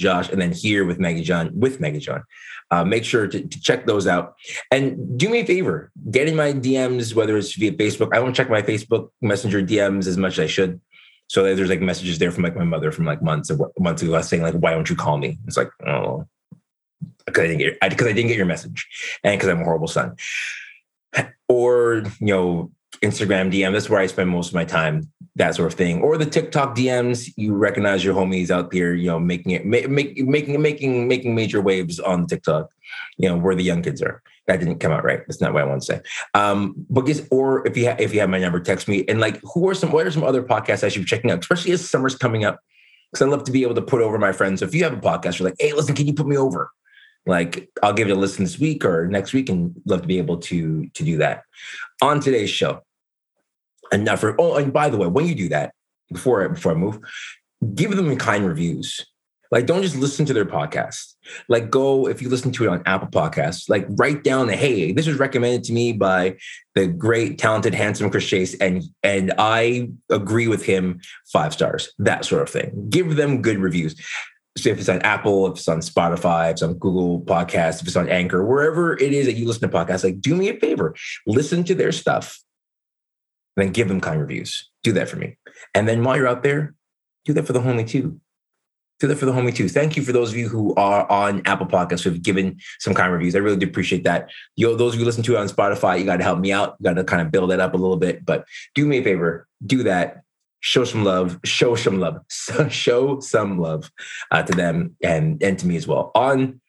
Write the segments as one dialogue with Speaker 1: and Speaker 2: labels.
Speaker 1: Josh, and then here with Maggie John with Maggie John. Uh, make sure to, to, check those out. And do me a favor, get in my DMs, whether it's via Facebook. I don't check my Facebook Messenger DMs as much as I should. So there's like messages there from like my mother from like months of months ago saying like, why don't you call me? It's like, oh, because I didn't get because I, I didn't get your message, and because I'm a horrible son. Or you know, Instagram DM. That's where I spend most of my time, that sort of thing. Or the TikTok DMs. You recognize your homies out there, you know, making it, make, making, making, making major waves on TikTok. You know, where the young kids are. That didn't come out right. That's not what I want to say. Um, but guess, or if you ha- if you have my number, text me. And like, who are some? What are some other podcasts I should be checking out? Especially as summer's coming up, because I love to be able to put over my friends. So if you have a podcast, you're like, hey, listen, can you put me over? Like, I'll give it a listen this week or next week, and love to be able to to do that. On today's show, enough for oh and by the way when you do that before I, before i move give them kind reviews. Like don't just listen to their podcast. Like go if you listen to it on apple podcasts like write down the hey this was recommended to me by the great talented handsome chris chase and and i agree with him five stars that sort of thing. Give them good reviews if it's on Apple, if it's on Spotify, if it's on Google Podcasts, if it's on Anchor, wherever it is that you listen to podcasts, like do me a favor, listen to their stuff then give them kind reviews. Do that for me. And then while you're out there, do that for the homie too. Do that for the homie too. Thank you for those of you who are on Apple Podcasts who have given some kind reviews. I really do appreciate that. Yo, those of you listen to it on Spotify, you got to help me out. You got to kind of build that up a little bit. But do me a favor, do that. Show some love. Show some love. show some love uh, to them and and to me as well. On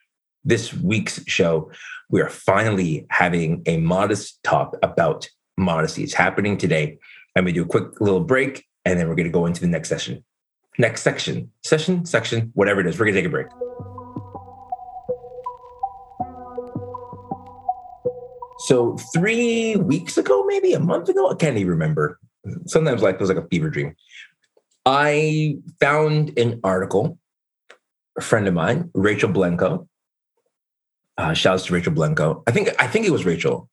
Speaker 1: this week's show, we are finally having a modest talk about modesty. It's happening today. Going to do a quick little break and then we're going to go into the next session. Next section, session, section, whatever it is. We're going to take a break. So, three weeks ago, maybe a month ago, I can't even remember. Sometimes life feels like a fever dream. I found an article, a friend of mine, Rachel Blanco. Uh, shouts to Rachel Blanco. I think I think it was Rachel.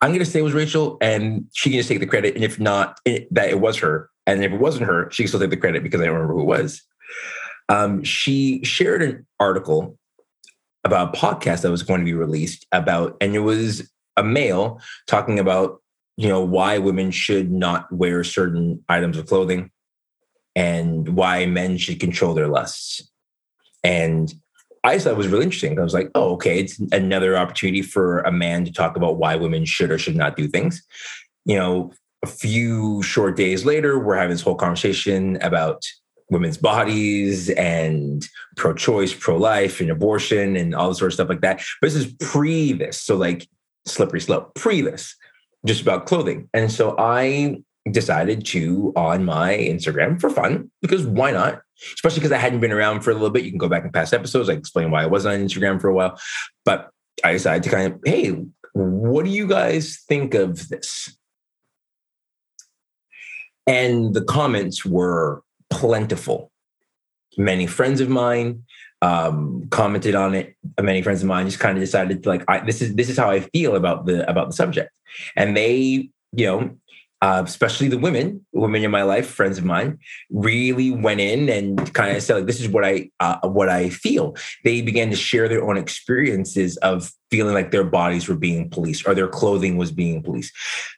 Speaker 1: I'm going to say it was Rachel, and she can just take the credit. And if not, it, that it was her. And if it wasn't her, she can still take the credit because I don't remember who it was. Um, she shared an article about a podcast that was going to be released about, and it was a male talking about, you know, why women should not wear certain items of clothing and why men should control their lusts. And I thought it was really interesting. I was like, oh, okay, it's another opportunity for a man to talk about why women should or should not do things. You know, a few short days later, we're having this whole conversation about women's bodies and pro-choice, pro-life, and abortion, and all the sort of stuff like that. But this is pre this, so like slippery slope, pre this, just about clothing. And so I decided to on my Instagram for fun because why not? Especially because I hadn't been around for a little bit. You can go back in past episodes. I explain why I wasn't on Instagram for a while. But I decided to kind of, hey, what do you guys think of this? And the comments were plentiful. Many friends of mine um, commented on it. Many friends of mine just kind of decided, like, I, this is this is how I feel about the about the subject, and they, you know, uh, especially the women, women in my life, friends of mine, really went in and kind of said, like, "This is what I uh, what I feel." They began to share their own experiences of feeling like their bodies were being policed or their clothing was being policed.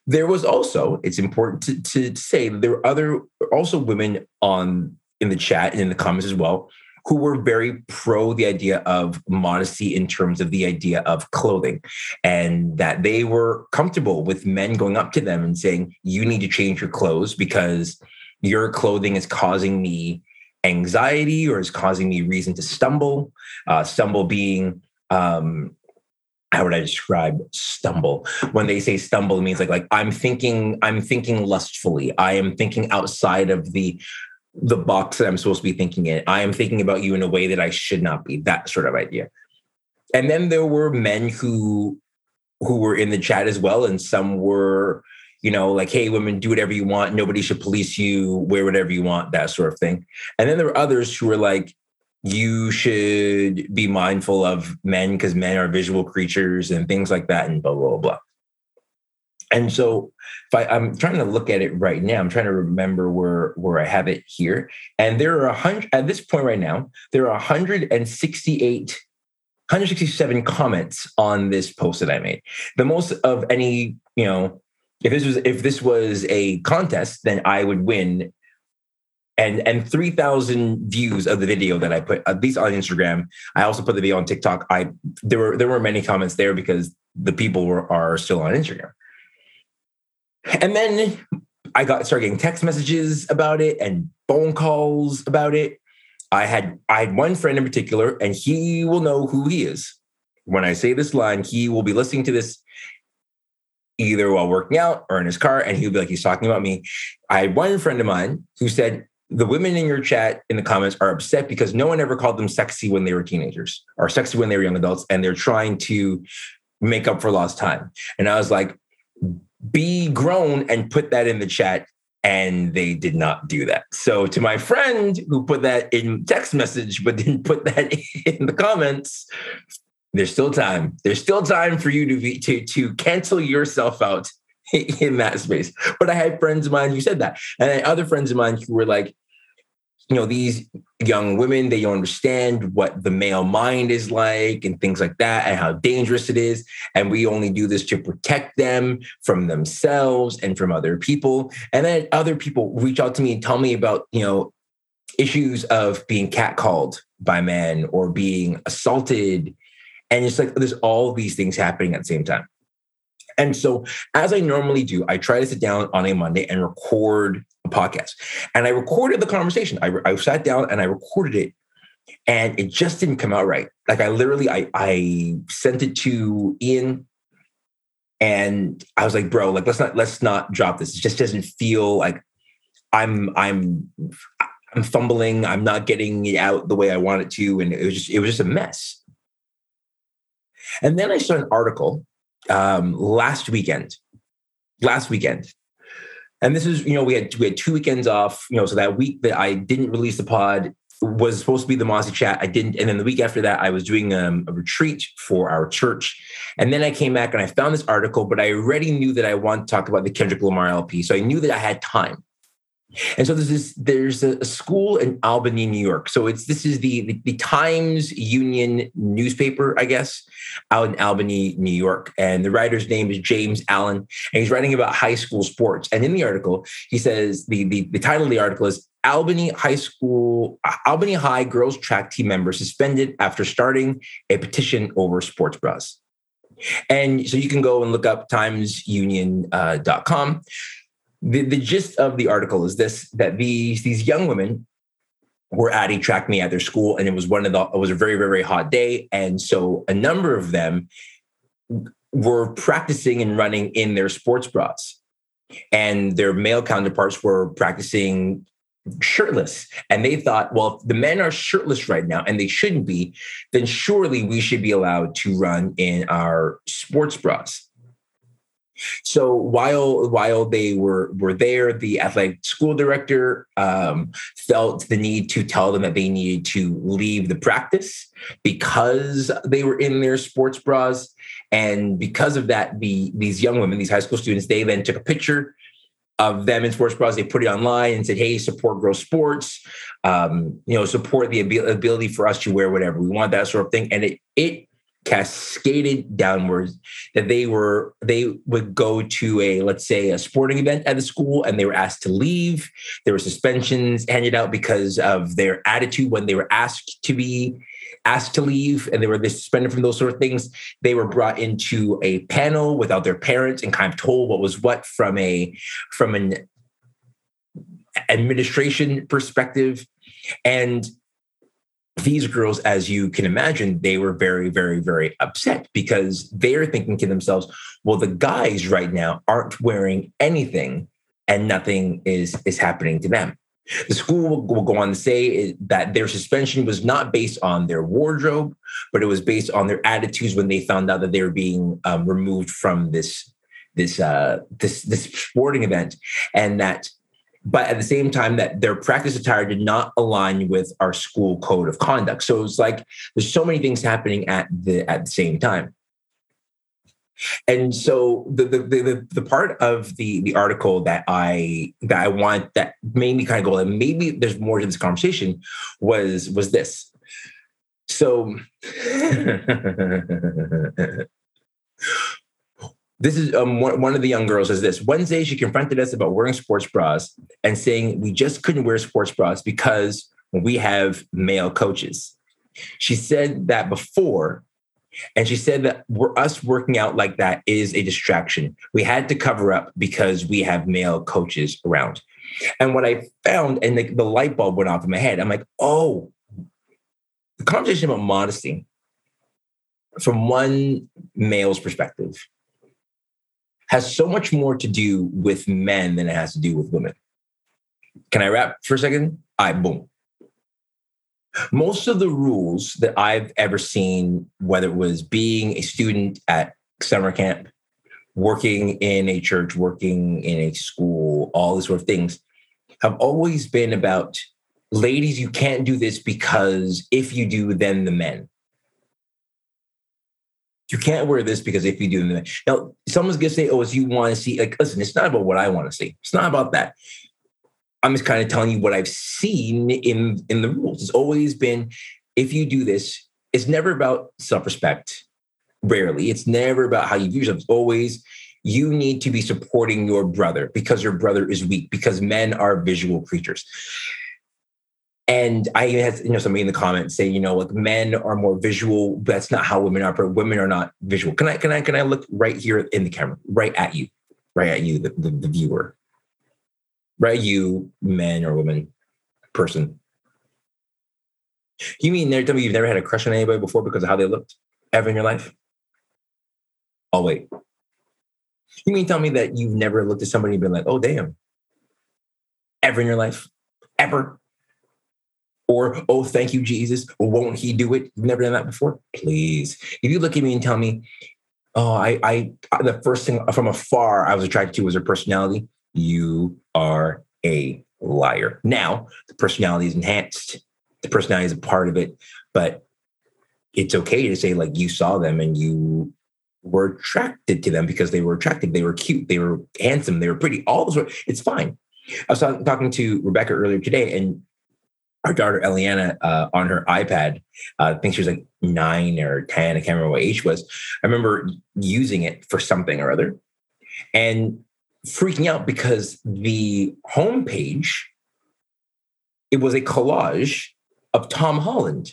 Speaker 1: There was also, it's important to, to say, there were other also women on in the chat and in the comments as well who were very pro the idea of modesty in terms of the idea of clothing and that they were comfortable with men going up to them and saying, You need to change your clothes because your clothing is causing me anxiety or is causing me reason to stumble. Uh, stumble being, um, how would I describe stumble? When they say stumble, it means like like I'm thinking I'm thinking lustfully. I am thinking outside of the the box that I'm supposed to be thinking in. I am thinking about you in a way that I should not be. That sort of idea. And then there were men who who were in the chat as well, and some were, you know, like, "Hey, women, do whatever you want. Nobody should police you. Wear whatever you want." That sort of thing. And then there were others who were like, "You should be mindful of men because men are visual creatures and things like that," and blah blah blah. And so if I, I'm trying to look at it right now, I'm trying to remember where where I have it here. And there are a hundred at this point right now, there are 168 167 comments on this post that I made. The most of any, you know, if this was if this was a contest, then I would win. And and 3,000 views of the video that I put at least on Instagram. I also put the video on TikTok. I there were there were many comments there because the people were are still on Instagram. And then I got started getting text messages about it and phone calls about it. I had I had one friend in particular, and he will know who he is. When I say this line, he will be listening to this either while working out or in his car, and he'll be like, he's talking about me. I had one friend of mine who said, the women in your chat in the comments are upset because no one ever called them sexy when they were teenagers or sexy when they were young adults, and they're trying to make up for lost time. And I was like, be grown and put that in the chat. And they did not do that. So to my friend who put that in text message but didn't put that in the comments, there's still time. There's still time for you to be to to cancel yourself out in that space. But I had friends of mine who said that, and other friends of mine who were like, you know these young women they don't understand what the male mind is like and things like that and how dangerous it is. And we only do this to protect them from themselves and from other people. And then other people reach out to me and tell me about you know issues of being catcalled by men or being assaulted. And it's like there's all these things happening at the same time. And so, as I normally do, I try to sit down on a Monday and record podcast. And I recorded the conversation. I, I sat down and I recorded it and it just didn't come out right. Like I literally, I, I sent it to Ian and I was like, bro, like, let's not, let's not drop this. It just doesn't feel like I'm, I'm, I'm fumbling. I'm not getting it out the way I want it to. And it was just, it was just a mess. And then I saw an article um, last weekend, last weekend and this is, you know, we had we had two weekends off, you know, so that week that I didn't release the pod was supposed to be the Mossy chat. I didn't, and then the week after that, I was doing um, a retreat for our church, and then I came back and I found this article, but I already knew that I wanted to talk about the Kendrick Lamar LP, so I knew that I had time. And so there's this, there's a school in Albany, New York. So it's this is the, the, the Times Union newspaper, I guess, out in Albany, New York. And the writer's name is James Allen, and he's writing about high school sports. And in the article, he says the the, the title of the article is Albany High School, Albany High girls track team member suspended after starting a petition over sports bras. And so you can go and look up timesunion.com. Uh, the, the gist of the article is this that these these young women were at a track meet at their school and it was one of the it was a very very, very hot day. And so a number of them were practicing and running in their sports bras. And their male counterparts were practicing shirtless. And they thought well if the men are shirtless right now and they shouldn't be then surely we should be allowed to run in our sports bras so while while they were were there, the athletic school director um, felt the need to tell them that they needed to leave the practice because they were in their sports bras, and because of that, the these young women, these high school students, they then took a picture of them in sports bras. They put it online and said, "Hey, support girls sports. Um, you know, support the ability for us to wear whatever we want, that sort of thing." And it it cascaded downwards that they were they would go to a let's say a sporting event at the school and they were asked to leave. There were suspensions handed out because of their attitude when they were asked to be asked to leave and they were suspended from those sort of things. They were brought into a panel without their parents and kind of told what was what from a from an administration perspective. And these girls, as you can imagine, they were very, very, very upset because they're thinking to themselves, well, the guys right now aren't wearing anything and nothing is, is happening to them. The school will, go on to say that their suspension was not based on their wardrobe, but it was based on their attitudes when they found out that they were being um, removed from this this uh, this this sporting event, and that but at the same time that their practice attire did not align with our school code of conduct so it's like there's so many things happening at the at the same time And so the, the the the part of the the article that I that I want that made me kind of go, and maybe there's more to this conversation was was this. So this is um, one, of the young girls says this Wednesday, she confronted us about wearing sports bras and saying we just couldn't wear sports bras because we have male coaches. She said that before, and she said that we're, us working out like that is a distraction. We had to cover up because we have male coaches around. And what I found, and the, the light bulb went off in my head, I'm like, oh, the conversation about modesty from one male's perspective has so much more to do with men than it has to do with women. Can I wrap for a second? I boom. Most of the rules that I've ever seen, whether it was being a student at summer camp, working in a church, working in a school, all these sort of things, have always been about ladies, you can't do this because if you do, then the men you can't wear this because if you do. Now, someone's gonna say, oh, you want to see, like, listen, it's not about what I want to see. It's not about that. I'm just kind of telling you what I've seen in in the rules. It's always been if you do this, it's never about self-respect. Rarely. It's never about how you view yourself. It's always you need to be supporting your brother because your brother is weak, because men are visual creatures. And I had you know somebody in the comments say, you know, like men are more visual. That's not how women are. But women are not visual. Can I can I can I look right here in the camera, right at you, right at you, the, the, the viewer, right? You, men or women, person. You mean tell me you've never had a crush on anybody before because of how they looked ever in your life? Oh wait. You mean tell me that you've never looked at somebody and been like, oh damn, ever in your life, ever? Or, oh, thank you, Jesus. won't he do it? You've never done that before? Please. If you look at me and tell me, oh, I, I, the first thing from afar I was attracted to was her personality, you are a liar. Now, the personality is enhanced. The personality is a part of it, but it's okay to say, like, you saw them and you were attracted to them because they were attractive, they were cute, they were handsome, they were pretty. All those, were it's fine. I was talking to Rebecca earlier today, and our daughter Eliana uh, on her iPad, uh, I think she was like nine or 10, I can't remember what age was. I remember using it for something or other and freaking out because the homepage, it was a collage of Tom Holland.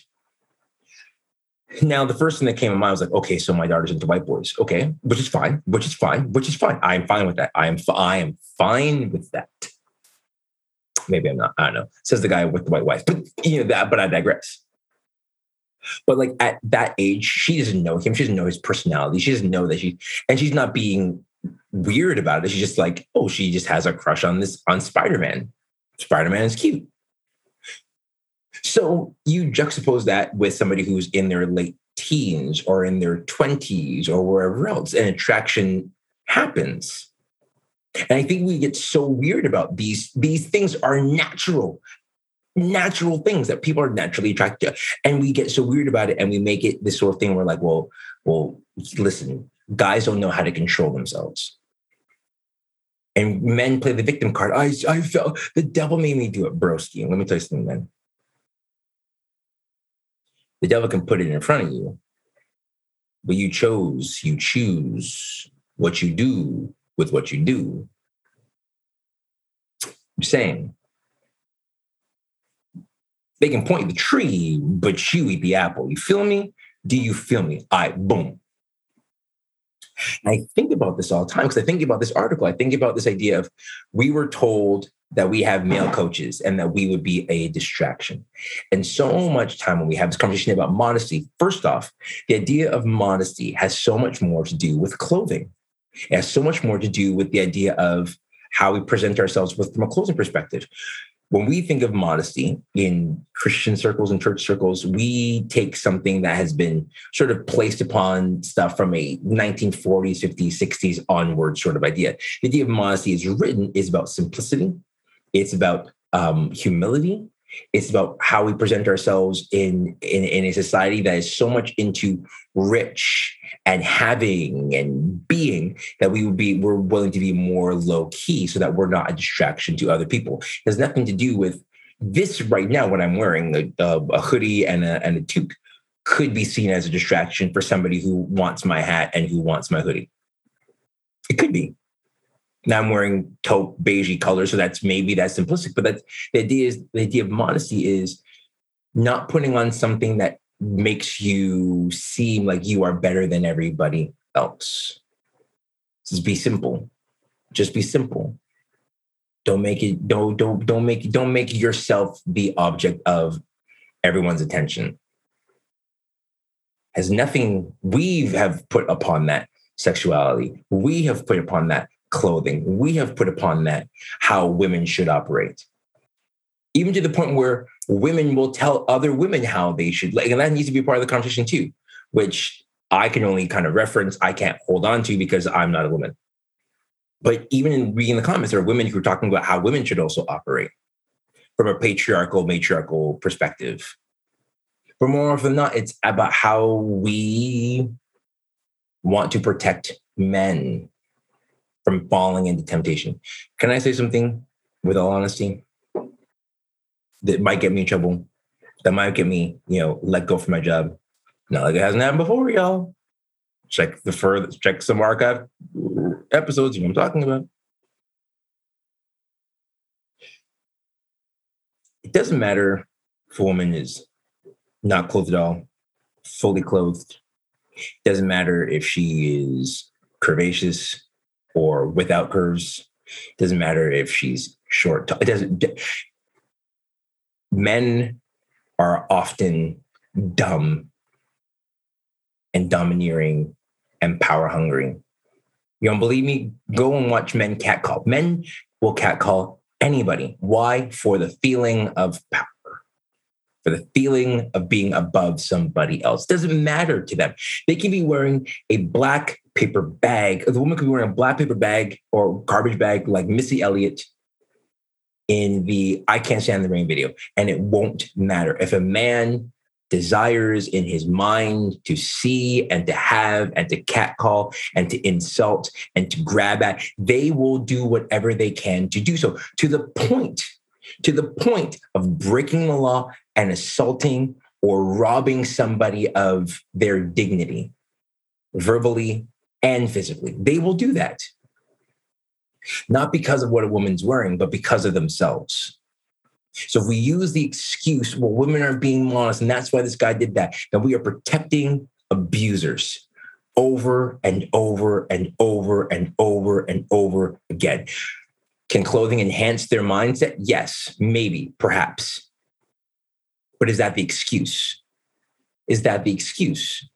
Speaker 1: Now, the first thing that came to mind was like, okay, so my daughter's into white boys. Okay, which is fine, which is fine, which is fine. I'm fine with that. I am, I am fine with that. Maybe I'm not. I don't know. Says the guy with the white wife. But you know that. But I digress. But like at that age, she doesn't know him. She doesn't know his personality. She doesn't know that she, and she's not being weird about it. She's just like, oh, she just has a crush on this on Spider Man. Spider Man is cute. So you juxtapose that with somebody who's in their late teens or in their 20s or wherever else, and attraction happens. And I think we get so weird about these. These things are natural, natural things that people are naturally attracted to. And we get so weird about it and we make it this sort of thing where like, well, well, listen, guys don't know how to control themselves. And men play the victim card. I, I felt the devil made me do it, broski. Let me tell you something, man. The devil can put it in front of you, but you chose, you choose what you do with what you do. I'm saying they can point the tree, but you eat the apple. You feel me? Do you feel me? I right, boom. I think about this all the time because I think about this article. I think about this idea of we were told that we have male coaches and that we would be a distraction. And so much time when we have this conversation about modesty, first off, the idea of modesty has so much more to do with clothing. It has so much more to do with the idea of how we present ourselves with from a clothing perspective. When we think of modesty in Christian circles and church circles, we take something that has been sort of placed upon stuff from a 1940s, 50s, 60s onward sort of idea. The idea of modesty is written is about simplicity. It's about um, humility. It's about how we present ourselves in, in, in a society that is so much into rich and having and being that we would be we're willing to be more low key so that we're not a distraction to other people. It has nothing to do with this right now. When I'm wearing a, a hoodie and a, and a toque, could be seen as a distraction for somebody who wants my hat and who wants my hoodie. It could be. Now I'm wearing taupe beigey color, so that's maybe that's simplistic. But that's the idea is the idea of modesty is not putting on something that makes you seem like you are better than everybody else. Just be simple. Just be simple. Don't make it, don't, don't, don't make don't make yourself the object of everyone's attention. Has nothing we have put upon that sexuality. We have put upon that clothing. We have put upon that how women should operate. Even to the point where women will tell other women how they should, like, and that needs to be part of the conversation too, which I can only kind of reference. I can't hold on to because I'm not a woman. But even in reading the comments, there are women who are talking about how women should also operate from a patriarchal, matriarchal perspective. But more often than not, it's about how we want to protect men from falling into temptation. Can I say something with all honesty that might get me in trouble? That might get me, you know, let go from my job. Not like it hasn't happened before, y'all. Check the further, check some archive episodes. You know I'm talking about. It doesn't matter if a woman is not clothed at all, fully clothed. It doesn't matter if she is curvaceous, or without curves. Doesn't matter if she's short. It doesn't. Men are often dumb and domineering and power hungry. You don't believe me? Go and watch men catcall. Men will catcall anybody. Why? For the feeling of power for the feeling of being above somebody else. Doesn't matter to them. They can be wearing a black paper bag. The woman could be wearing a black paper bag or garbage bag like Missy Elliott in the I Can't Stand the Rain video. And it won't matter. If a man desires in his mind to see and to have and to catcall and to insult and to grab at, they will do whatever they can to do so to the point to the point of breaking the law and assaulting or robbing somebody of their dignity, verbally and physically. They will do that. Not because of what a woman's wearing, but because of themselves. So if we use the excuse, well, women aren't being modest, and that's why this guy did that, then we are protecting abusers over and over and over and over and over again. Can clothing enhance their mindset? Yes, maybe, perhaps. But is that the excuse? Is that the excuse?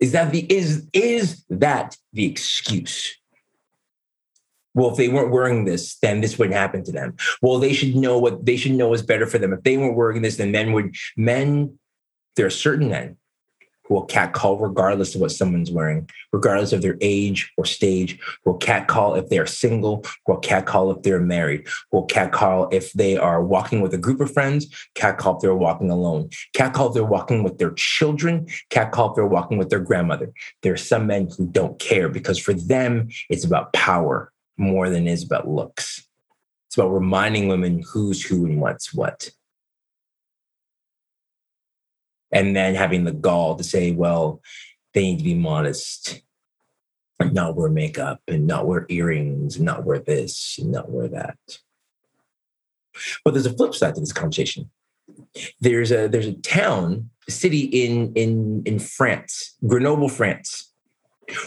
Speaker 1: Is that the is is that the excuse? Well, if they weren't wearing this, then this wouldn't happen to them. Well, they should know what they should know is better for them. If they weren't wearing this, then men would men. There are certain men who will catcall regardless of what someone's wearing, regardless of their age or stage, who will catcall if they're single, who will catcall if they're married, who will catcall if they are walking with a group of friends, catcall if they're walking alone, catcall if they're walking with their children, catcall if they're walking with their grandmother. There are some men who don't care because for them, it's about power more than it is about looks. It's about reminding women who's who and what's what and then having the gall to say, well, they need to be modest and not wear makeup and not wear earrings and not wear this and not wear that. But there's a flip side to this conversation. There's a there's a town, a city in in in France, Grenoble, France,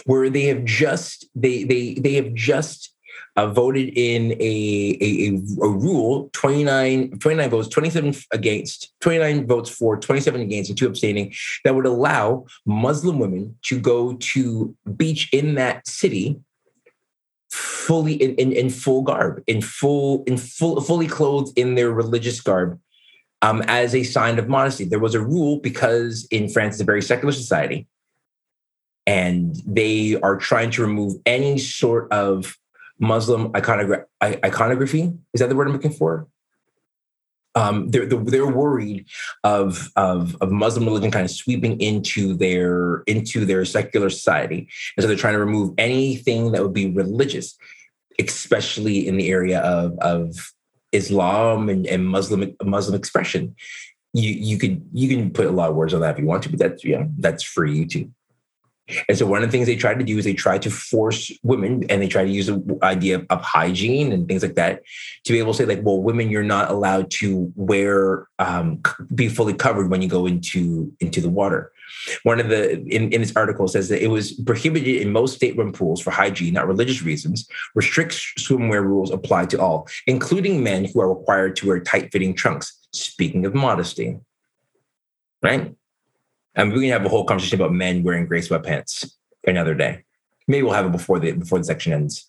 Speaker 1: where they have just they they they have just uh, voted in a, a, a, rule 29, 29 votes, 27 against, 29 votes for, 27 against, and two abstaining that would allow Muslim women to go to beach in that city fully in, in, in full garb, in full, in full, fully clothed in their religious garb. Um, as a sign of modesty. There was a rule because in France, it's a very secular society, and they are trying to remove any sort of Muslim iconogra- iconography. Is that the word I'm looking for? um, they're they're worried of, of of Muslim religion kind of sweeping into their into their secular society, and so they're trying to remove anything that would be religious, especially in the area of of Islam and, and Muslim Muslim expression. You you could you can put a lot of words on that if you want to, but that's yeah that's for you too. And so one of the things they tried to do is they tried to force women and they tried to use the idea of hygiene and things like that to be able to say like, well, women, you're not allowed to wear, um, be fully covered when you go into, into the water. One of the, in, in this article says that it was prohibited in most state-run pools for hygiene, not religious reasons, where strict swimwear rules apply to all, including men who are required to wear tight-fitting trunks. Speaking of modesty, right? And we're gonna have a whole conversation about men wearing gray sweatpants another day. Maybe we'll have it before the before the section ends.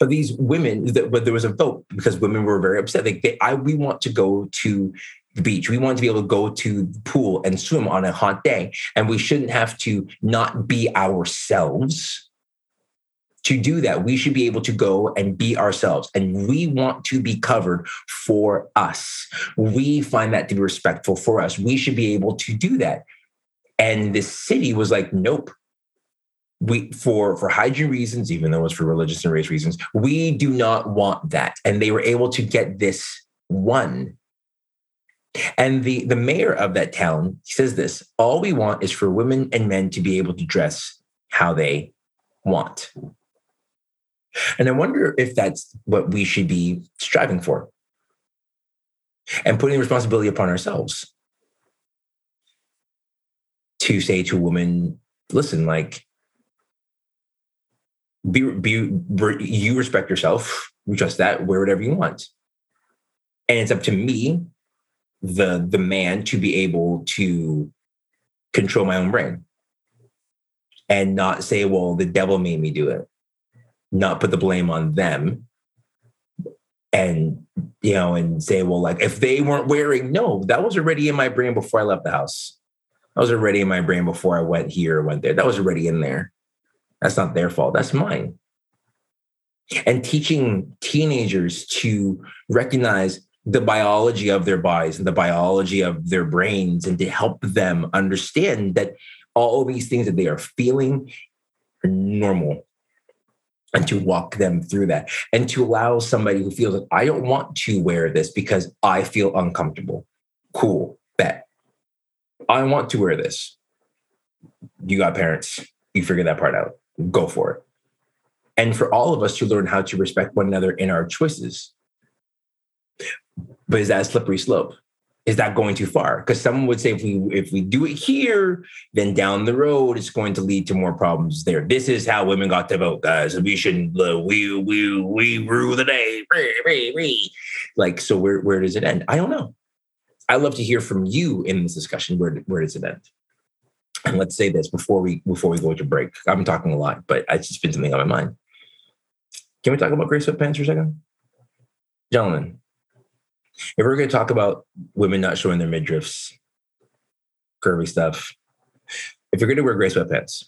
Speaker 1: But these women, but there was a vote because women were very upset. Like they, I, we want to go to the beach. We want to be able to go to the pool and swim on a hot day, and we shouldn't have to not be ourselves to do that, we should be able to go and be ourselves. And we want to be covered for us. We find that to be respectful for us. We should be able to do that. And the city was like, nope. We for for hygiene reasons, even though it was for religious and race reasons, we do not want that. And they were able to get this one. And the the mayor of that town says this: all we want is for women and men to be able to dress how they want. And I wonder if that's what we should be striving for and putting responsibility upon ourselves to say to a woman, listen, like, be, be, you respect yourself, trust that, wear whatever you want. And it's up to me, the, the man, to be able to control my own brain and not say, well, the devil made me do it not put the blame on them. And you know and say well like if they weren't wearing no that was already in my brain before i left the house. That was already in my brain before i went here or went there. That was already in there. That's not their fault. That's mine. And teaching teenagers to recognize the biology of their bodies and the biology of their brains and to help them understand that all these things that they are feeling are normal and to walk them through that and to allow somebody who feels like I don't want to wear this because I feel uncomfortable. Cool, bet. I want to wear this. You got parents, you figure that part out. Go for it. And for all of us to learn how to respect one another in our choices. But is that a slippery slope? Is that going too far? Because someone would say if we if we do it here, then down the road it's going to lead to more problems there. This is how women got to vote, guys. We shouldn't uh, we we we rule the day. Like so, where where does it end? I don't know. I love to hear from you in this discussion. Where where does it end? And let's say this before we before we go to break. I've been talking a lot, but it's just been something on my mind. Can we talk about gray sweatpants for a second, gentlemen? If we're going to talk about women not showing their midriffs, curvy stuff, if you're going to wear gray sweatpants,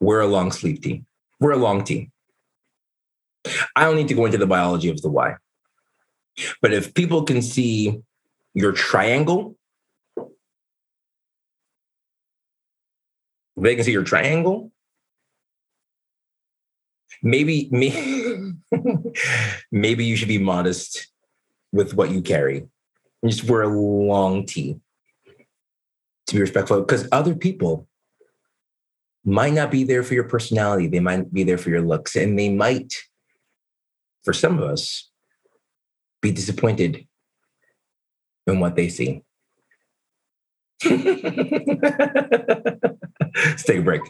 Speaker 1: wear a long sleeve tee. Wear a long tee. I don't need to go into the biology of the why. But if people can see your triangle, they can see your triangle, maybe, maybe, maybe you should be modest with what you carry. You just wear a long tee to be respectful because other people might not be there for your personality. They might be there for your looks. And they might, for some of us, be disappointed in what they see. Let's take a break.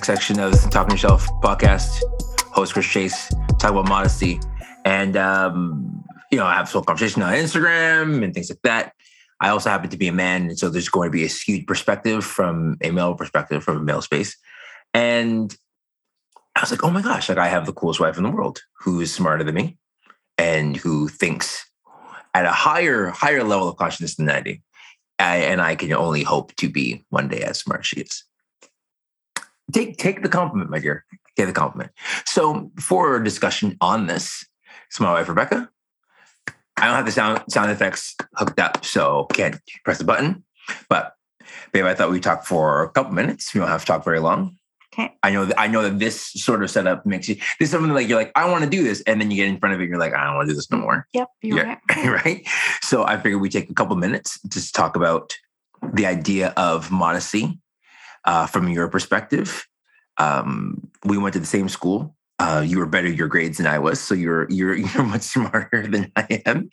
Speaker 1: Next section of the of Shelf podcast. Host Chris Chase, talk about modesty. And, um, you know, I have some conversation on Instagram and things like that. I also happen to be a man. And so there's going to be a skewed perspective from a male perspective, from a male space. And I was like, oh my gosh, like I have the coolest wife in the world who is smarter than me and who thinks at a higher, higher level of consciousness than I do. I, and I can only hope to be one day as smart as she is. Take take the compliment, my dear. Take the compliment. So for a discussion on this, it's my wife Rebecca. I don't have the sound sound effects hooked up, so can't press the button. But babe, I thought we'd talk for a couple minutes. We don't have to talk very long.
Speaker 2: Okay.
Speaker 1: I know that I know that this sort of setup makes you this is something like you're like, I want to do this. And then you get in front of it, and you're like, I don't want to do this no more.
Speaker 2: Yep. You're
Speaker 1: Yeah,
Speaker 2: right.
Speaker 1: right. So I figured we take a couple minutes to just talk about the idea of modesty uh, from your perspective. Um, we went to the same school. Uh, you were better at your grades than I was, so you're you're you're much smarter than I am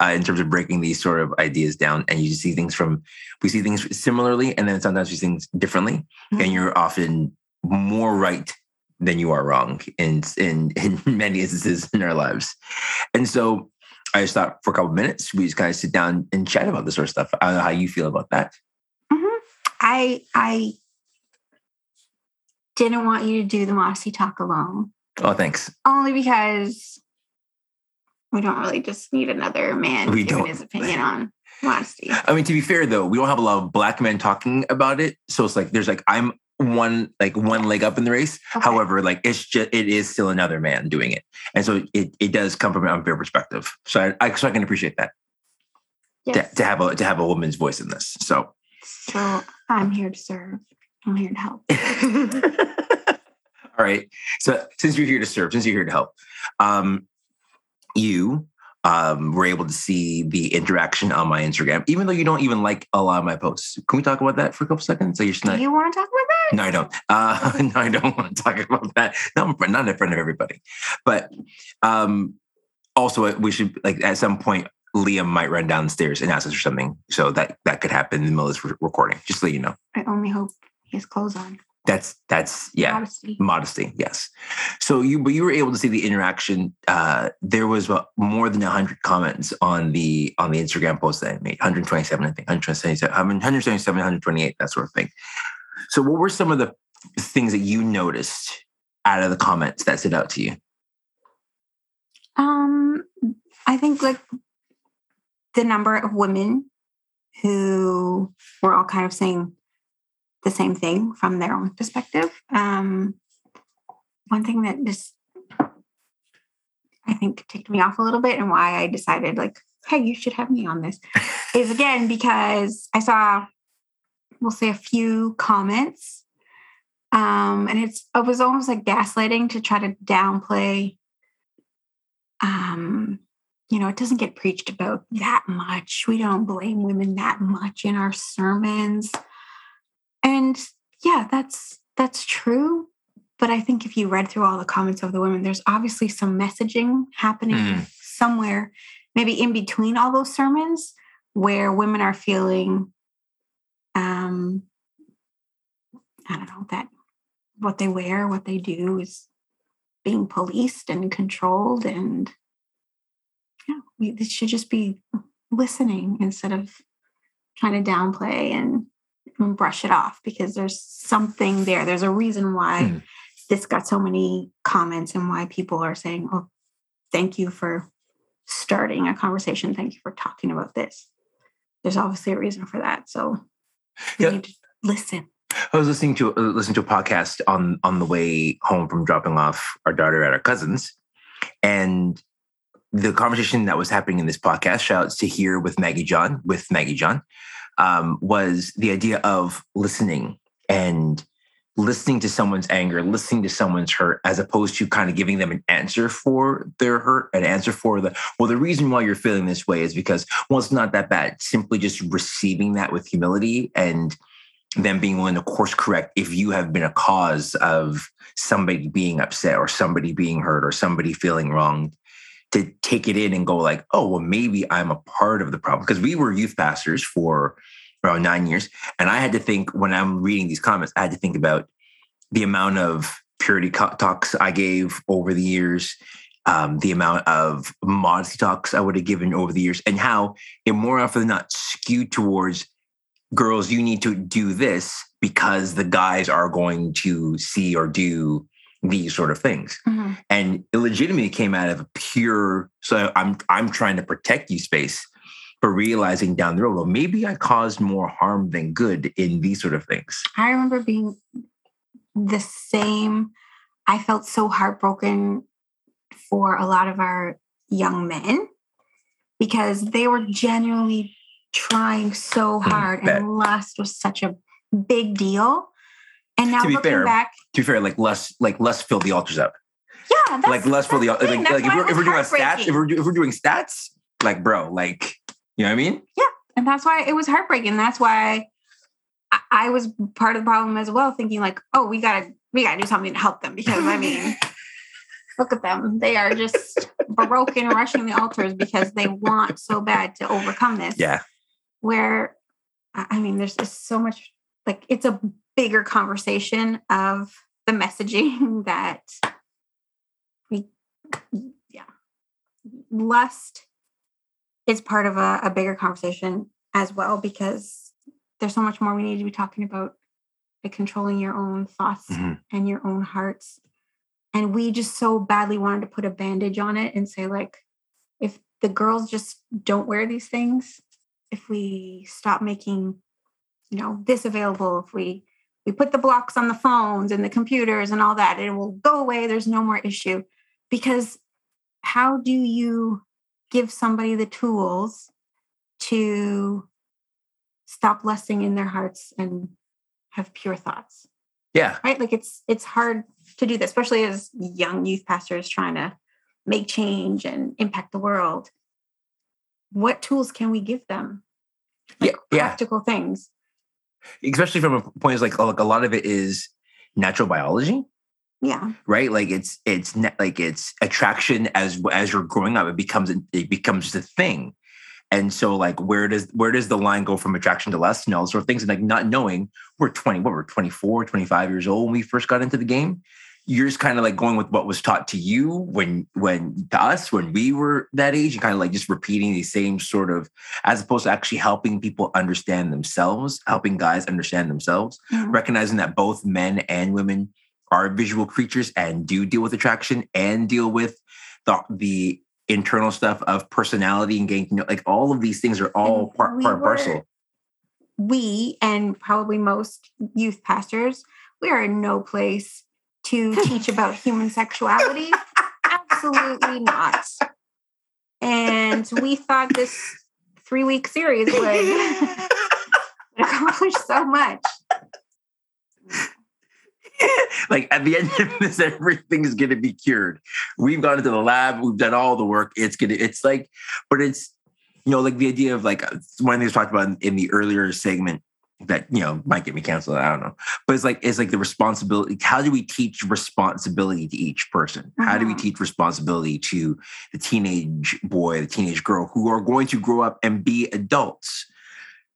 Speaker 1: uh, in terms of breaking these sort of ideas down. And you see things from we see things similarly, and then sometimes we see things differently.
Speaker 2: Mm-hmm.
Speaker 1: And you're often more right than you are wrong in in in many instances in our lives. And so I just thought for a couple minutes we just kind of sit down and chat about this sort of stuff. I don't know how you feel about that.
Speaker 2: Mhm. I I didn't want you to do the modesty talk alone,
Speaker 1: Oh, thanks.
Speaker 2: only because we don't really just need another man
Speaker 1: We
Speaker 2: giving
Speaker 1: don't.
Speaker 2: his opinion on modesty.
Speaker 1: I mean, to be fair though, we don't have a lot of black men talking about it. So it's like there's like I'm one like one leg up in the race.
Speaker 2: Okay.
Speaker 1: However, like it's just it is still another man doing it, and so it it does come from an unfair perspective. So I, I so I can appreciate that
Speaker 2: Yes.
Speaker 1: to, to have a to have a woman's voice in this. So.
Speaker 2: So I'm here to serve. I'm here to help.
Speaker 1: All right. So since you're here to serve, since you're here to help, um, you um, were able to see the interaction on my Instagram, even though you don't even like a lot of my posts. Can we talk about that for a couple seconds? So you're just
Speaker 2: Do you want to talk about that?
Speaker 1: No, I don't. Uh, no, I don't want to talk about that. Not in front, not in front of everybody. But um, also, we should like at some point, Liam might run downstairs and ask us for something. So that that could happen in the middle of this re- recording. Just so you know.
Speaker 2: I only hope he has clothes on.
Speaker 1: That's that's yeah.
Speaker 2: Modesty.
Speaker 1: modesty yes so you but you were able to see the interaction uh there was more than 100 comments on the on the instagram post that i made 127 i think 127 I mean, 177 128 that sort of thing so what were some of the things that you noticed out of the comments that stood out to you
Speaker 2: Um, I think like the number of women who were all kind of saying the same thing from their own perspective. Um, one thing that just I think ticked me off a little bit and why I decided like, hey, you should have me on this is again because I saw we'll say a few comments. Um, and it's it was almost like gaslighting to try to downplay um you know it doesn't get preached about that much we don't blame women that much in our sermons and yeah that's that's true but i think if you read through all the comments of the women there's obviously some messaging happening
Speaker 1: Mm.
Speaker 2: somewhere maybe in between all those sermons where women are feeling um i don't know that what they wear what they do is being policed and controlled and yeah we this should just be listening instead of trying to downplay and brush it off because there's something there there's a reason why
Speaker 1: Hmm.
Speaker 2: this got so many comments and why people are saying oh thank you for starting a conversation thank you for talking about this there's obviously a reason for that so
Speaker 1: Yeah.
Speaker 2: need to listen
Speaker 1: I was listening to uh, listening to a podcast on on the way home from dropping off our daughter at our cousins, and the conversation that was happening in this podcast, shouts to here with Maggie John, with Maggie John, um, was the idea of listening and listening to someone's anger, listening to someone's hurt, as opposed to kind of giving them an answer for their hurt, an answer for the well, the reason why you're feeling this way is because well, it's not that bad. Simply just receiving that with humility and them being willing to course correct if you have been a cause of somebody being upset or somebody being hurt or somebody feeling wronged to take it in and go like oh well maybe i'm a part of the problem. Because we were youth pastors for around nine years and i had to think when i'm reading these comments i had to think about the amount of purity talks i gave over the years um, the amount of modesty talks i would have given over the years and how it more often than not skewed towards girls, you need to do this because the guys are going to see or do these sort of things.
Speaker 2: Mhm.
Speaker 1: And it legitimately came out of a pure, so I'm I'm trying to protect you space, but realizing down the road, well, maybe I caused more harm than good in these sort of things.
Speaker 2: I remember being the same. I felt so heartbroken for a lot of our young men because they were genuinely trying so
Speaker 1: Hmm,
Speaker 2: hard and lust was such a big deal. And now
Speaker 1: To be
Speaker 2: looking
Speaker 1: fair,
Speaker 2: back,
Speaker 1: To be fair, like less like less fill the altars up.
Speaker 2: yeah, that's,
Speaker 1: like less fill the
Speaker 2: that's
Speaker 1: like, like, if we're if we're doing stats, if we're, if we're doing stats, like bro, like you know what I mean?
Speaker 2: Yeah, and that's why it was heartbreaking. That's why I, I was part of the problem as well, thinking like, oh, we gotta we gotta do something to help them because I mean, look at them. They are just broken, rushing the altars because they want so bad to overcome this.
Speaker 1: Yeah.
Speaker 2: Where I mean, there's just so much like it's a bigger conversation of the messaging that we yeah. Lust is part of a, a bigger conversation as well because there's so much more we need to be talking about like controlling your own thoughts
Speaker 1: Mhm.
Speaker 2: and your own hearts and we just so badly wanted to put a bandage on it and say like if the girls just don't wear these things if we stop making you know this available if we we put the blocks on the phones and the computers and all that it will go away there's no more issue because how do you give somebody the tools to stop lusting in their hearts and have pure thoughts
Speaker 1: Yeah.
Speaker 2: right like it's it's hard to do that, especially as young youth pastors trying to make change and impact the world what tools can we give them
Speaker 1: Yeah. Yeah.
Speaker 2: practical things
Speaker 1: Especially from a point is like, oh, like a lot of it is natural biology.
Speaker 2: yeah.
Speaker 1: Right? Like it's it's like it's attraction as as you're growing up it becomes it becomes the thing. And so like where does where does the line go from attraction to lust and all sort of things? And like not knowing we're 20 what we're 24 25 years old when we first got into the game you're just kind of like going with what was taught to you when when to us when we were that age and kind of like just repeating the same sort of as opposed to actually helping people understand themselves helping guys understand themselves
Speaker 2: Mhm.
Speaker 1: recognizing that both men and women are visual creatures and do deal with attraction and deal with the the internal stuff of personality and getting to know like all of these things are all
Speaker 2: And
Speaker 1: part
Speaker 2: we
Speaker 1: part
Speaker 2: were-
Speaker 1: parcel.
Speaker 2: we and probably most youth pastors we are in no place to teach about human sexuality absolutely not and we thought this three week series would accomplish so much
Speaker 1: like at the end of this, everything's gonna be cured. We've gone into the lab, we've done all the work. It's gonna, it's like, but it's you know, like the idea of like one of the things talked about in the earlier segment that you know might get me canceled. I don't know, but it's like it's like the responsibility. How do we teach responsibility to each person? How do we
Speaker 2: Mhm.
Speaker 1: teach responsibility to the teenage boy, the teenage girl who are going to grow up and be adults?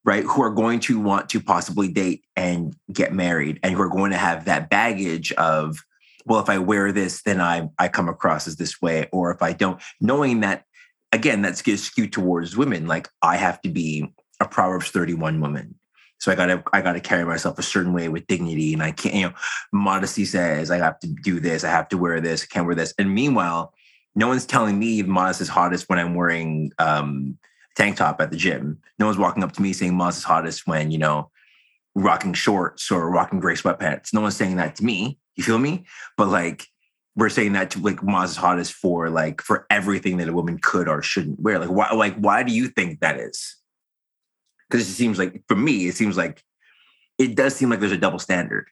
Speaker 1: right who are going to want to possibly date and get married and who are going to have that baggage of well if i wear this then i i come across as this way or if i don't knowing that again that's skewed towards women like i have to be a proverbs 31 woman so i gotta i gotta carry myself a certain way with dignity and i can't you know modesty says i have to do this i have to wear this i can't wear this and meanwhile no one's telling me modest is hottest when i'm wearing um tank top at the gym. No one's walking up to me saying modest is hottest when, you know, rocking shorts or rocking gray sweatpants. No one's saying that to me. You feel me? But like we're saying that to like Moz is hottest for like for everything that a woman could or shouldn't wear. Like why like why do you think that is? Because it seems like for me, it seems like it does seem like there's a double standard.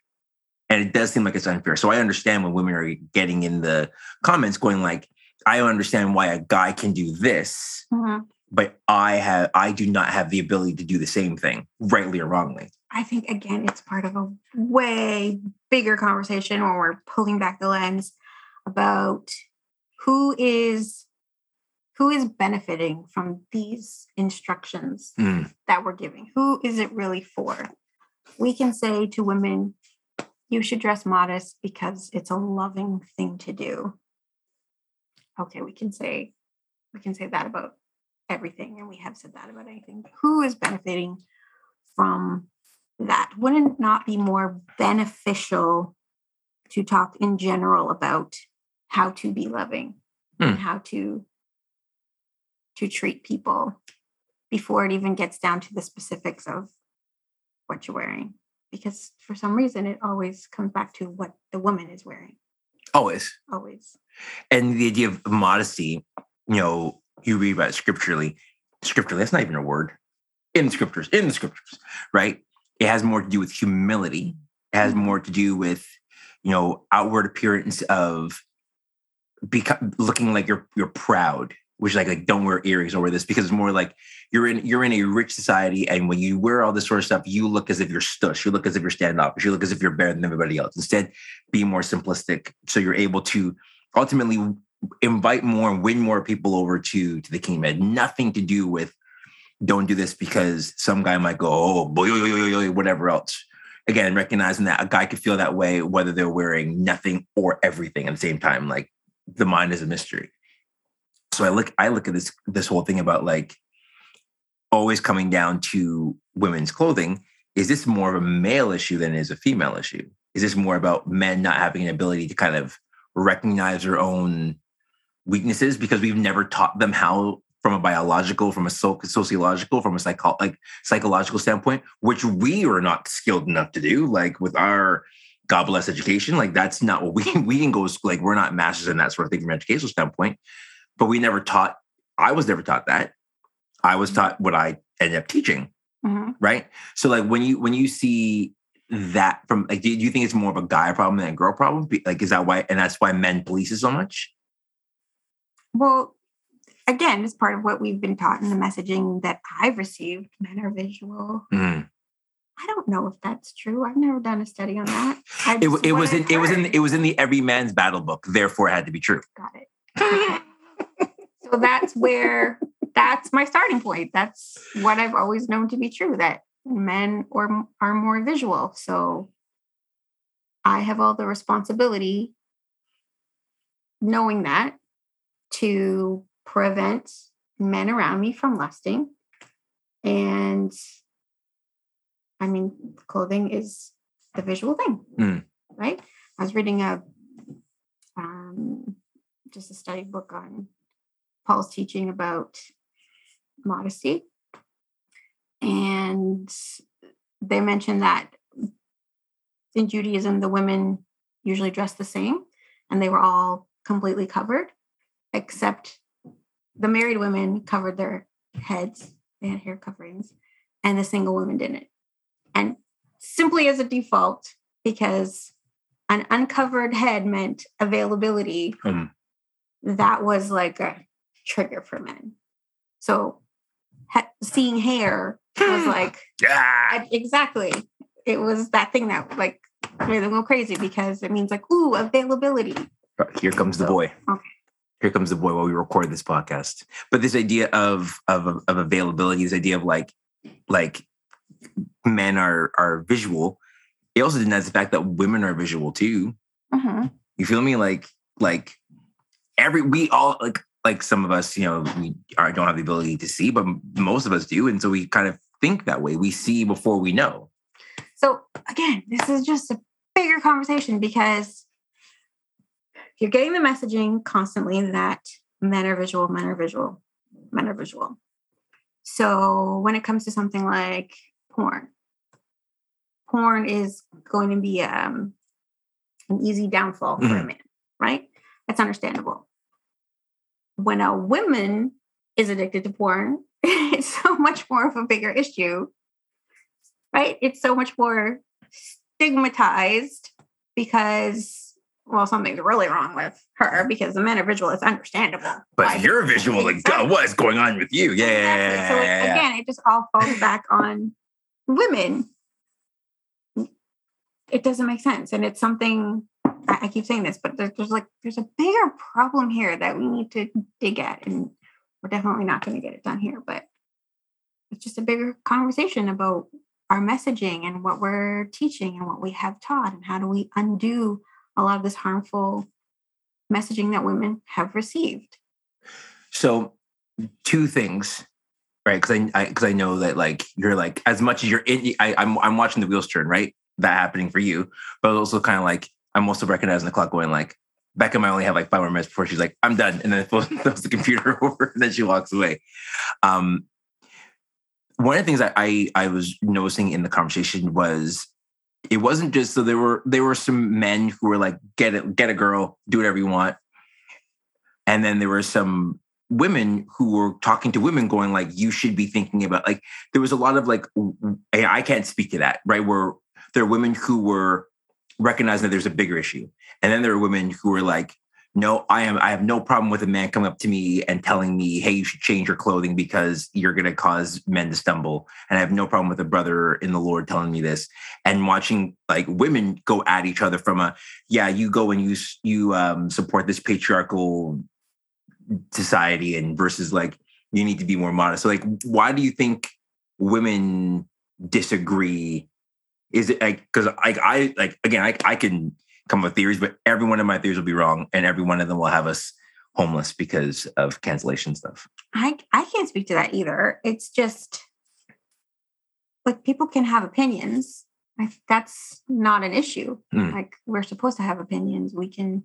Speaker 1: And it does seem like it's unfair. So I understand when women are getting in the comments going like, I understand why a guy can do this
Speaker 2: Mhm.
Speaker 1: but I have I do not have the ability to do the same thing, rightly or wrongly.
Speaker 2: I think again, it's part of a way bigger conversation where we're pulling back the lens about who is who is benefiting from these instructions
Speaker 1: Mm.
Speaker 2: that we're giving. Who is it really for? We can say to women, you should dress modest because it's a loving thing to do. Okay, we can say we can say that about everything, and we have said that about anything. But who is benefiting from that? Wouldn't it not be more beneficial to talk in general about how to be loving and how to to treat people before it even gets down to the specifics of what you're wearing? because for some reason it always comes back to what the woman is wearing.
Speaker 1: Always.
Speaker 2: Always.
Speaker 1: And the idea of modesty, you know, you read about scripturally. Scripturally, that's not even a word. In the scriptures, in the scriptures, right? It has more to do with humility. It has mm-hmm. more to do with, you know, outward appearance of become looking like you're you're proud, which is like like don't wear earrings or wear this because it's more like you're in you're in a rich society and when you wear all this sort of stuff, you look as if you're stush, you look as if you're standoffish, you look as if you're better than everybody else. Instead, be more simplistic so you're able to ultimately invite more and win more people over to to the kingdom. It had nothing to do with don't do this because some guy might go, oh boy, whatever else. Again, recognizing that a guy could feel that way whether they're wearing nothing or everything at the same time. Like the mind is a mystery. So I look, I look at this this whole thing about like always coming down to women's clothing. Is this more of a male issue than it is a female issue? Is this more about men not having an ability to kind of recognize their own weaknesses because we've never taught them how from a biological, from a sociological, from a psycho- like psychological standpoint, which we are not skilled enough to do. Like with our God bless education, like that's not what we we can go like we're not masters in that sort of thing from an educational standpoint. But we never taught. I was never taught that. I was taught what I ended up teaching. Mm-hmm. Right. So like when you when you see that from like do you think it's more of a guy problem than a girl problem? Like is that why and that's why men police it so much?
Speaker 2: Well, again, it's part of what we've been taught in the messaging that I've received. Men are visual. Mm. I don't know if that's true. I've never done a study on that.
Speaker 1: It, it was in it was in it was in the every man's battle book. Therefore, it had to be true.
Speaker 2: Got it. So that's where that's my starting point. That's what I've always known to be true. That men or are more visual. So I have all the responsibility, knowing that, to prevent men around me from lusting. And I mean, clothing is the visual thing, mm. right? I was reading a um, just a study book on Paul's teaching about modesty, and they mentioned that in Judaism the women usually dress the same, and they were all completely covered, except the married women covered their heads; they had hair coverings, and the single women didn't. And simply as a default because an uncovered head meant availability mm. that was like a trigger for men. So ha- seeing hair was like yeah. Exactly. It was that thing that like made them go crazy because it means like ooh availability.
Speaker 1: Here comes the boy. okay. Here comes the boy while we record this podcast. But this idea of of of availability this idea of like like men are are visual, it also denies the fact that women are visual too. Mm-hmm. You feel me? Like like every we all like like some of us, you know, we are, don't have the ability to see, but most of us do, and so we kind of think that way. We see before we know.
Speaker 2: So again, this is just a bigger conversation because you're getting the messaging constantly that men are visual, men are visual, men are visual. So when it comes to something like porn. Porn is going to be um, an easy downfall mm-hmm. for a mm-hmm. man, right? That's understandable. When a woman is addicted to porn, it's so much more of a bigger issue, right? It's so much more stigmatized because well, something's really wrong with her because the men are visual. It's understandable.
Speaker 1: But you're visual. Like, what's going on with you? Yeah.
Speaker 2: Exactly. So again, it just all falls back on women it doesn't make sense and it's something i, keep saying this but there's, there's like there's a bigger problem here that we need to dig at and we're definitely not going to get it done here but it's just a bigger conversation about our messaging and what we're teaching and what we have taught and how do we undo a lot of this harmful messaging that women have received
Speaker 1: so two things right? Because I because I, I, know that like you're like as much as you're in, I, I'm I'm watching the wheels turn, right? That happening for you, but also kind of like I'm also recognizing the clock going like Becca might only have like five more minutes before she's like I'm done, and then throws the computer over, and then she walks away. Um, one of the things I, I I was noticing in the conversation was it wasn't just so there were there were some men who were like get it get a girl do whatever you want and then there were some women who were talking to women going like you should be thinking about like there was a lot of like i can't speak to that right where there are women who were recognizing that there's a bigger issue and then there are women who are like no i am i have no problem with a man coming up to me and telling me hey you should change your clothing because you're going to cause men to stumble and i have no problem with a brother in the lord telling me this and watching like women go at each other from a yeah you go and you you um, support this patriarchal society and versus like you need to be more modest. So like why do you think women disagree? Is it like because like I like again I I can come up with theories, but every one of my theories will be wrong, and every one of them will have us homeless because of cancellation stuff.
Speaker 2: I I can't speak to that either. It's just like people can have opinions. I, that's not an issue. Mm. Like we're supposed to have opinions. We can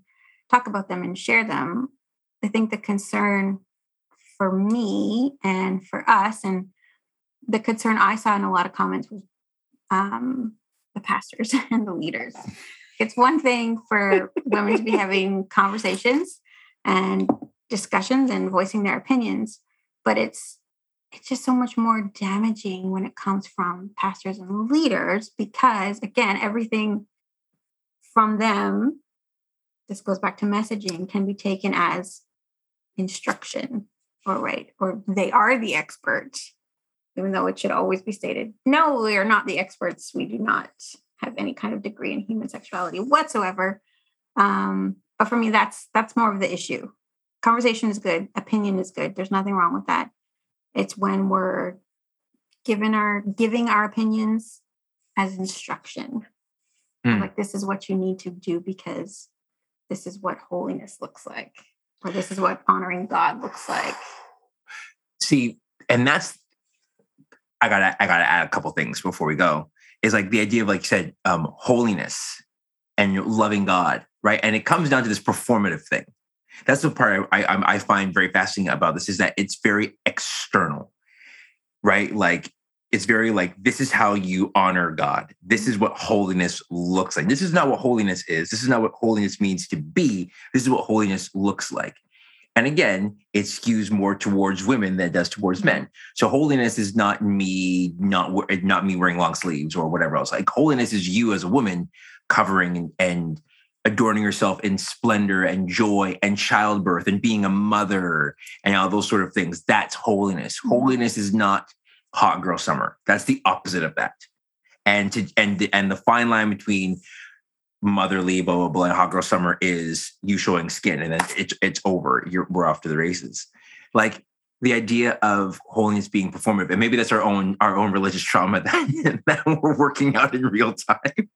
Speaker 2: talk about them and share them. I think the concern for me and for us, and the concern I saw in a lot of comments was um, the pastors and the leaders. It's one thing for women to be having conversations and discussions and voicing their opinions, but it's it's just so much more damaging when it comes from pastors and leaders because again everything from them this goes back to messaging can be taken as instruction or right or they are the experts even though it should always be stated. No we are not the experts. We do not have any kind of degree in human sexuality whatsoever. Um, but for me that's that's more of the issue. Conversation is good. Opinion is good. There's nothing wrong with that. It's when we're given our giving our opinions as instruction. Mm. like this is what you need to do because this is what holiness looks like or this is what honoring God looks like.
Speaker 1: See, and that's I gotta I gotta add a couple things before we go. Is like the idea of like you said, um, holiness and loving God, right? And it comes down to this performative thing. That's the part I, I, I find very fascinating about this is that it's very external, right? Like it's very like this is how you honor God. This is what holiness looks like. This is not what holiness is. This is not what holiness means to be. This is what holiness looks like. And again, it skews more towards women than it does towards men. So holiness is not me not not me wearing long sleeves or whatever else. Like holiness is you as a woman covering and, and adorning yourself in splendor and joy and childbirth and being a mother and all those sort of things. That's holiness. Mm-hmm. Holiness is not hot girl summer. That's the opposite of that. And to and the, and the fine line between motherly blah blah blah and hot girl summer is you showing skin and then it's it's over. You're we're off to the races. Like the idea of holiness being performative, and maybe that's our own our own religious trauma that, that we're working out in real time.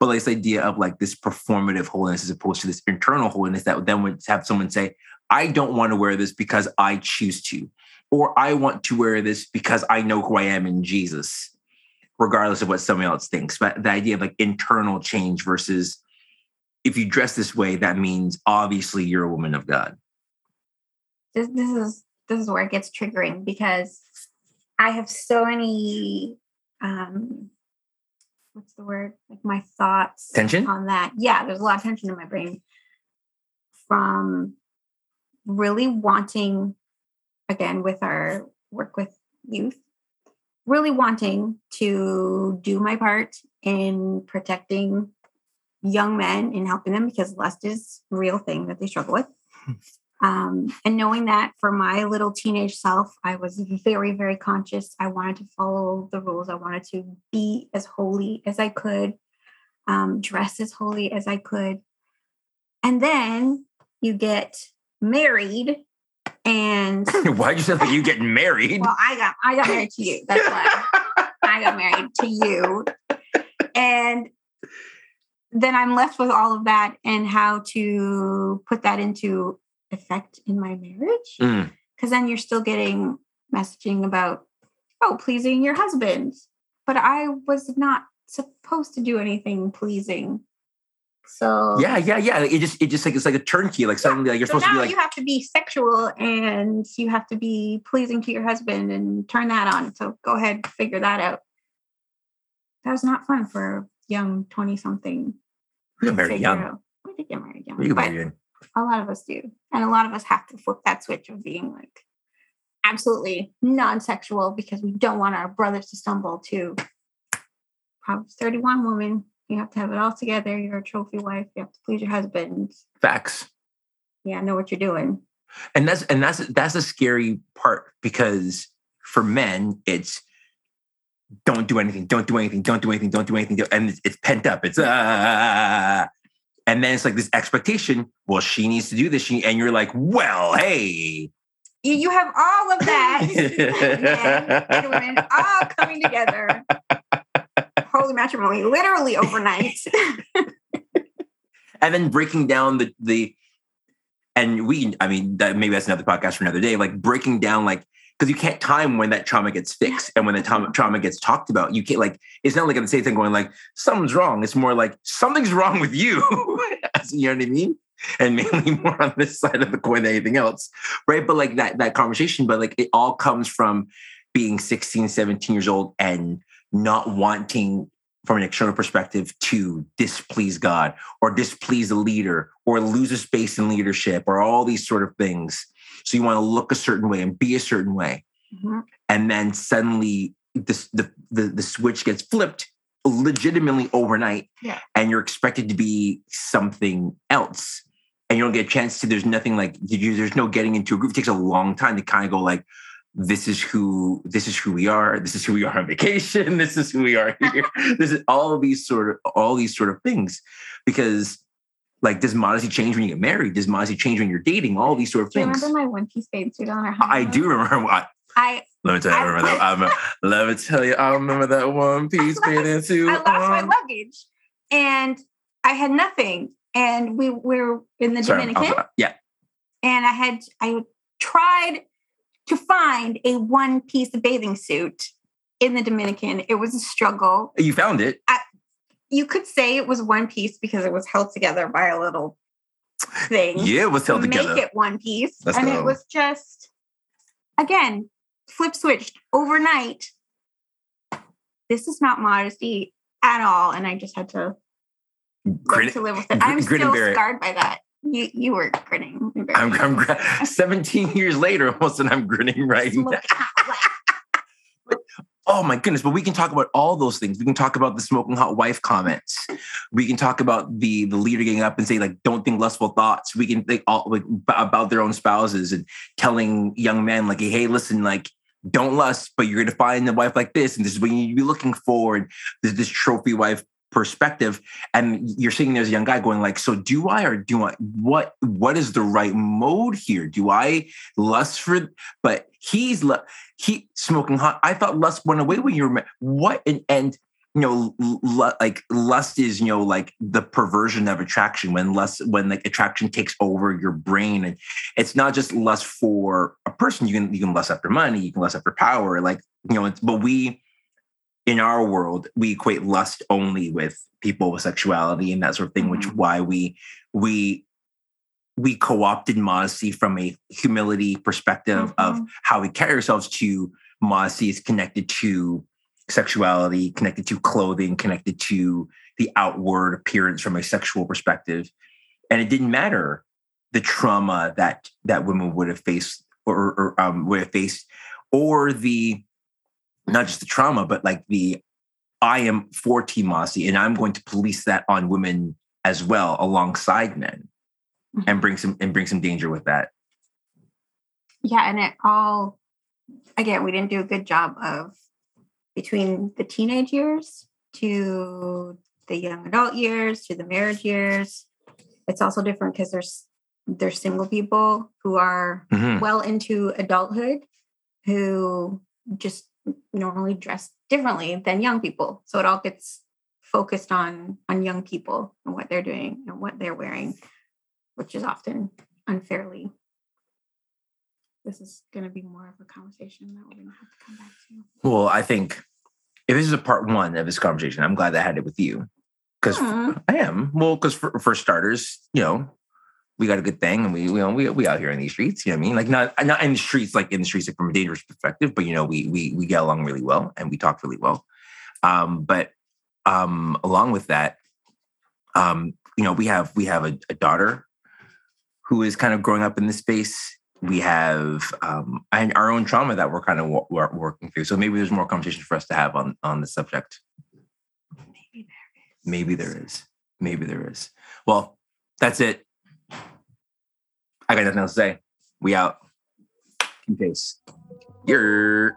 Speaker 1: But like this idea of like this performative holiness as opposed to this internal holiness that then would have someone say, I don't want to wear this because I choose to or I want to wear this because I know who I am in Jesus, regardless of what someone else thinks. But the idea of like internal change versus if you dress this way, that means obviously you're a woman of God.
Speaker 2: This, this is this is where it gets triggering because I have so many um what's the word? Like my thoughts
Speaker 1: tension
Speaker 2: on that. Yeah, there's a lot of tension in my brain from really wanting again with our work with youth really wanting to do my part in protecting young men and helping them because lust is a real thing that they struggle with. Um, and knowing that for my little teenage self i was very very conscious. I wanted to follow the rules. I wanted to be as holy as i could um, dress as holy as i could. And then you get married and
Speaker 1: why'd you say that you getting married?
Speaker 2: Well, I got I got married to you. That's why I got married to you. And then I'm left with all of that and how to put that into effect in my marriage. Because mm. then you're still getting messaging about, oh, pleasing your husband. But I was not supposed to do anything pleasing so
Speaker 1: yeah, yeah, yeah. It just it just like it's like a turnkey. Like suddenly, like you're so supposed to be like
Speaker 2: you have to be sexual and you have to be pleasing to your husband and turn that on. So go ahead, figure that out. That was not fun for young 20 something.
Speaker 1: We got married young.
Speaker 2: We did get married young.
Speaker 1: We got married young.
Speaker 2: A lot of us do. And a lot of us have to flip that switch of being like absolutely non sexual because we don't want our brothers to stumble to Proverbs 31 woman. You have to have it all together. You're a trophy wife. You have to please your husband.
Speaker 1: Facts.
Speaker 2: Yeah, know what you're doing.
Speaker 1: and that's and that's that's a scary part because for men it's don't do anything don't do anything don't do anything don't do anything and it's, it's pent up it's uh and then it's like this expectation well she needs to do this she, and you're like well hey
Speaker 2: You, you have all of that. men and women all coming together. Holy matrimony, literally overnight.
Speaker 1: and then breaking down the the and we i mean that maybe that's another podcast for another day like breaking down like because you can't time when that trauma gets fixed and when the trauma, mm-hmm. trauma gets talked about. You can't like it's not like the same thing going like something's wrong. It's more like something's wrong with you. You know what i mean? And mainly more on this side of the coin than anything else right? But like that that conversation but like it all comes from being 16 17 years old and not wanting from an external perspective to displease God or displease a leader or lose a space in leadership or all these sort of things. So you want to look a certain way and be a certain way.
Speaker 2: Mhm.
Speaker 1: And then suddenly this, the, the, the switch gets flipped legitimately overnight
Speaker 2: Yeah.
Speaker 1: and you're expected to be something else. And you don't get a chance to, there's nothing like, you, there's no getting into a group. It takes a long time to kind of go like, this is who this is who we are this is who we are on vacation this is who we are here. This is all of these sort of all these sort of things. Because like does modesty change when you get married? Does modesty change when you're dating? All these sort of
Speaker 2: Do
Speaker 1: things.
Speaker 2: remember my one piece bathing suit on our
Speaker 1: i
Speaker 2: honeymoon?
Speaker 1: do remember I,
Speaker 2: I
Speaker 1: let me tell you I remember that I'm, let me tell you i remember that one piece
Speaker 2: I
Speaker 1: bathing suit
Speaker 2: I lost my luggage and I had nothing. And we were in the
Speaker 1: Sorry,
Speaker 2: Dominican
Speaker 1: yeah.
Speaker 2: and I had I tried to find a one piece bathing suit in the Dominican. It was a struggle.
Speaker 1: you found it
Speaker 2: You could say it was one piece because it was held together by a little thing.
Speaker 1: yeah it was
Speaker 2: to
Speaker 1: held
Speaker 2: make
Speaker 1: together
Speaker 2: it one piece.
Speaker 1: Let's
Speaker 2: and
Speaker 1: go.
Speaker 2: it was just again flip switched overnight. This is not modesty at all. And I just had to
Speaker 1: Grin-
Speaker 2: to live with it. I'm
Speaker 1: and
Speaker 2: still scarred by that. You you were grinning.
Speaker 1: I'm. I'm gr- 17 years later almost and i'm grinning right now. Oh my goodness, but we can talk about all those things. We can talk about the smoking hot wife comments. We can talk about the the leader getting up and saying like, "Don't think lustful thoughts." We can think all like about their own spouses and telling young men like, "Hey, listen, like, don't lust, but you're going to find a wife like this, and this is what you be looking for." And there's this trophy wife perspective, and you're seeing there as a young guy going like, "So do I or do I? What what is the right mode here? Do I lust for?" But he's he smoking hot. I thought lust went away when you were what and and you know l- like lust is you know like the perversion of attraction when lust when like attraction takes over your brain and it's not just lust for a person you can you can lust after money you can lust after power like you know it's, but we in our world we equate lust only with people with sexuality and that sort of thing which
Speaker 2: Mhm.
Speaker 1: why we we we co-opted modesty from a humility perspective of
Speaker 2: Mhm.
Speaker 1: how we carry ourselves to modesty is connected to sexuality, connected to clothing, connected to the outward appearance from a sexual perspective. And it didn't matter the trauma that that women would have faced or, or um, would have faced, or the not just the trauma, but like the I am for team modesty, and I'm going to police that on women as well alongside men, and bring some and bring some danger with that.
Speaker 2: Yeah, and it all again, we didn't do a good job of between the teenage years to the young adult years to the marriage years. It's also different because there's there's single people who are
Speaker 1: Mhm.
Speaker 2: well into adulthood who just normally dress differently than young people. So it all gets focused on on young people and what they're doing and what they're wearing, which is often unfairly. This is going to be more of a conversation that we're going to have to come back to.
Speaker 1: Well, I think if this is a part one of this conversation, I'm glad that I had it with you because. I am. Well, because for, for starters, you know, we got a good thing, and we we we we out here in these streets. You know what I mean? Like not not in the streets, like in the streets, like from a dangerous perspective, but you know, we we we get along really well and we talk really well. Um, but um, along with that, um, you know, we have we have a, a, daughter who is kind of growing up in this space. We have um, our own trauma that we're kind of w- working through. So maybe there's more conversation for us to have on on the subject. Maybe there is. Maybe there is. Maybe there is. Well, that's it. I got nothing else to say. We out. In case. You're.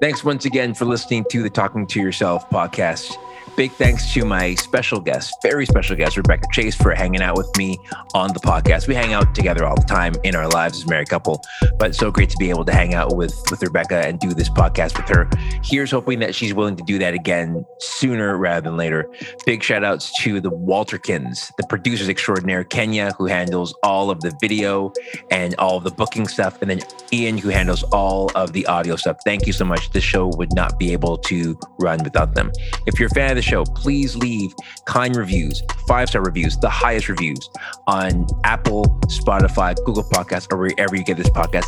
Speaker 1: Thanks once again for listening to the Talking to Yourself podcast. Big thanks to my special guest, very special guest, Rebecca Chase, for hanging out with me on the podcast. We hang out together all the time in our lives as a married couple, but so great to be able to hang out with, with Rebecca and do this podcast with her. Here's hoping that she's willing to do that again sooner rather than later. Big shout outs to the Walterkins, the producers extraordinaire, Kenya, who handles all of the video and all of the booking stuff, and then Ian, who handles all of the audio stuff. Thank you so much. This show would not be able to run without them. If you're a fan of the show, please leave kind reviews, five star reviews, the highest reviews on Apple, Spotify, Google Podcasts, or wherever you get this podcast.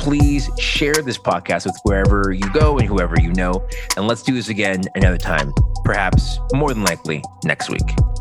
Speaker 1: Please share this podcast with wherever you go and whoever you know. And let's do this again another time, perhaps more than likely next week.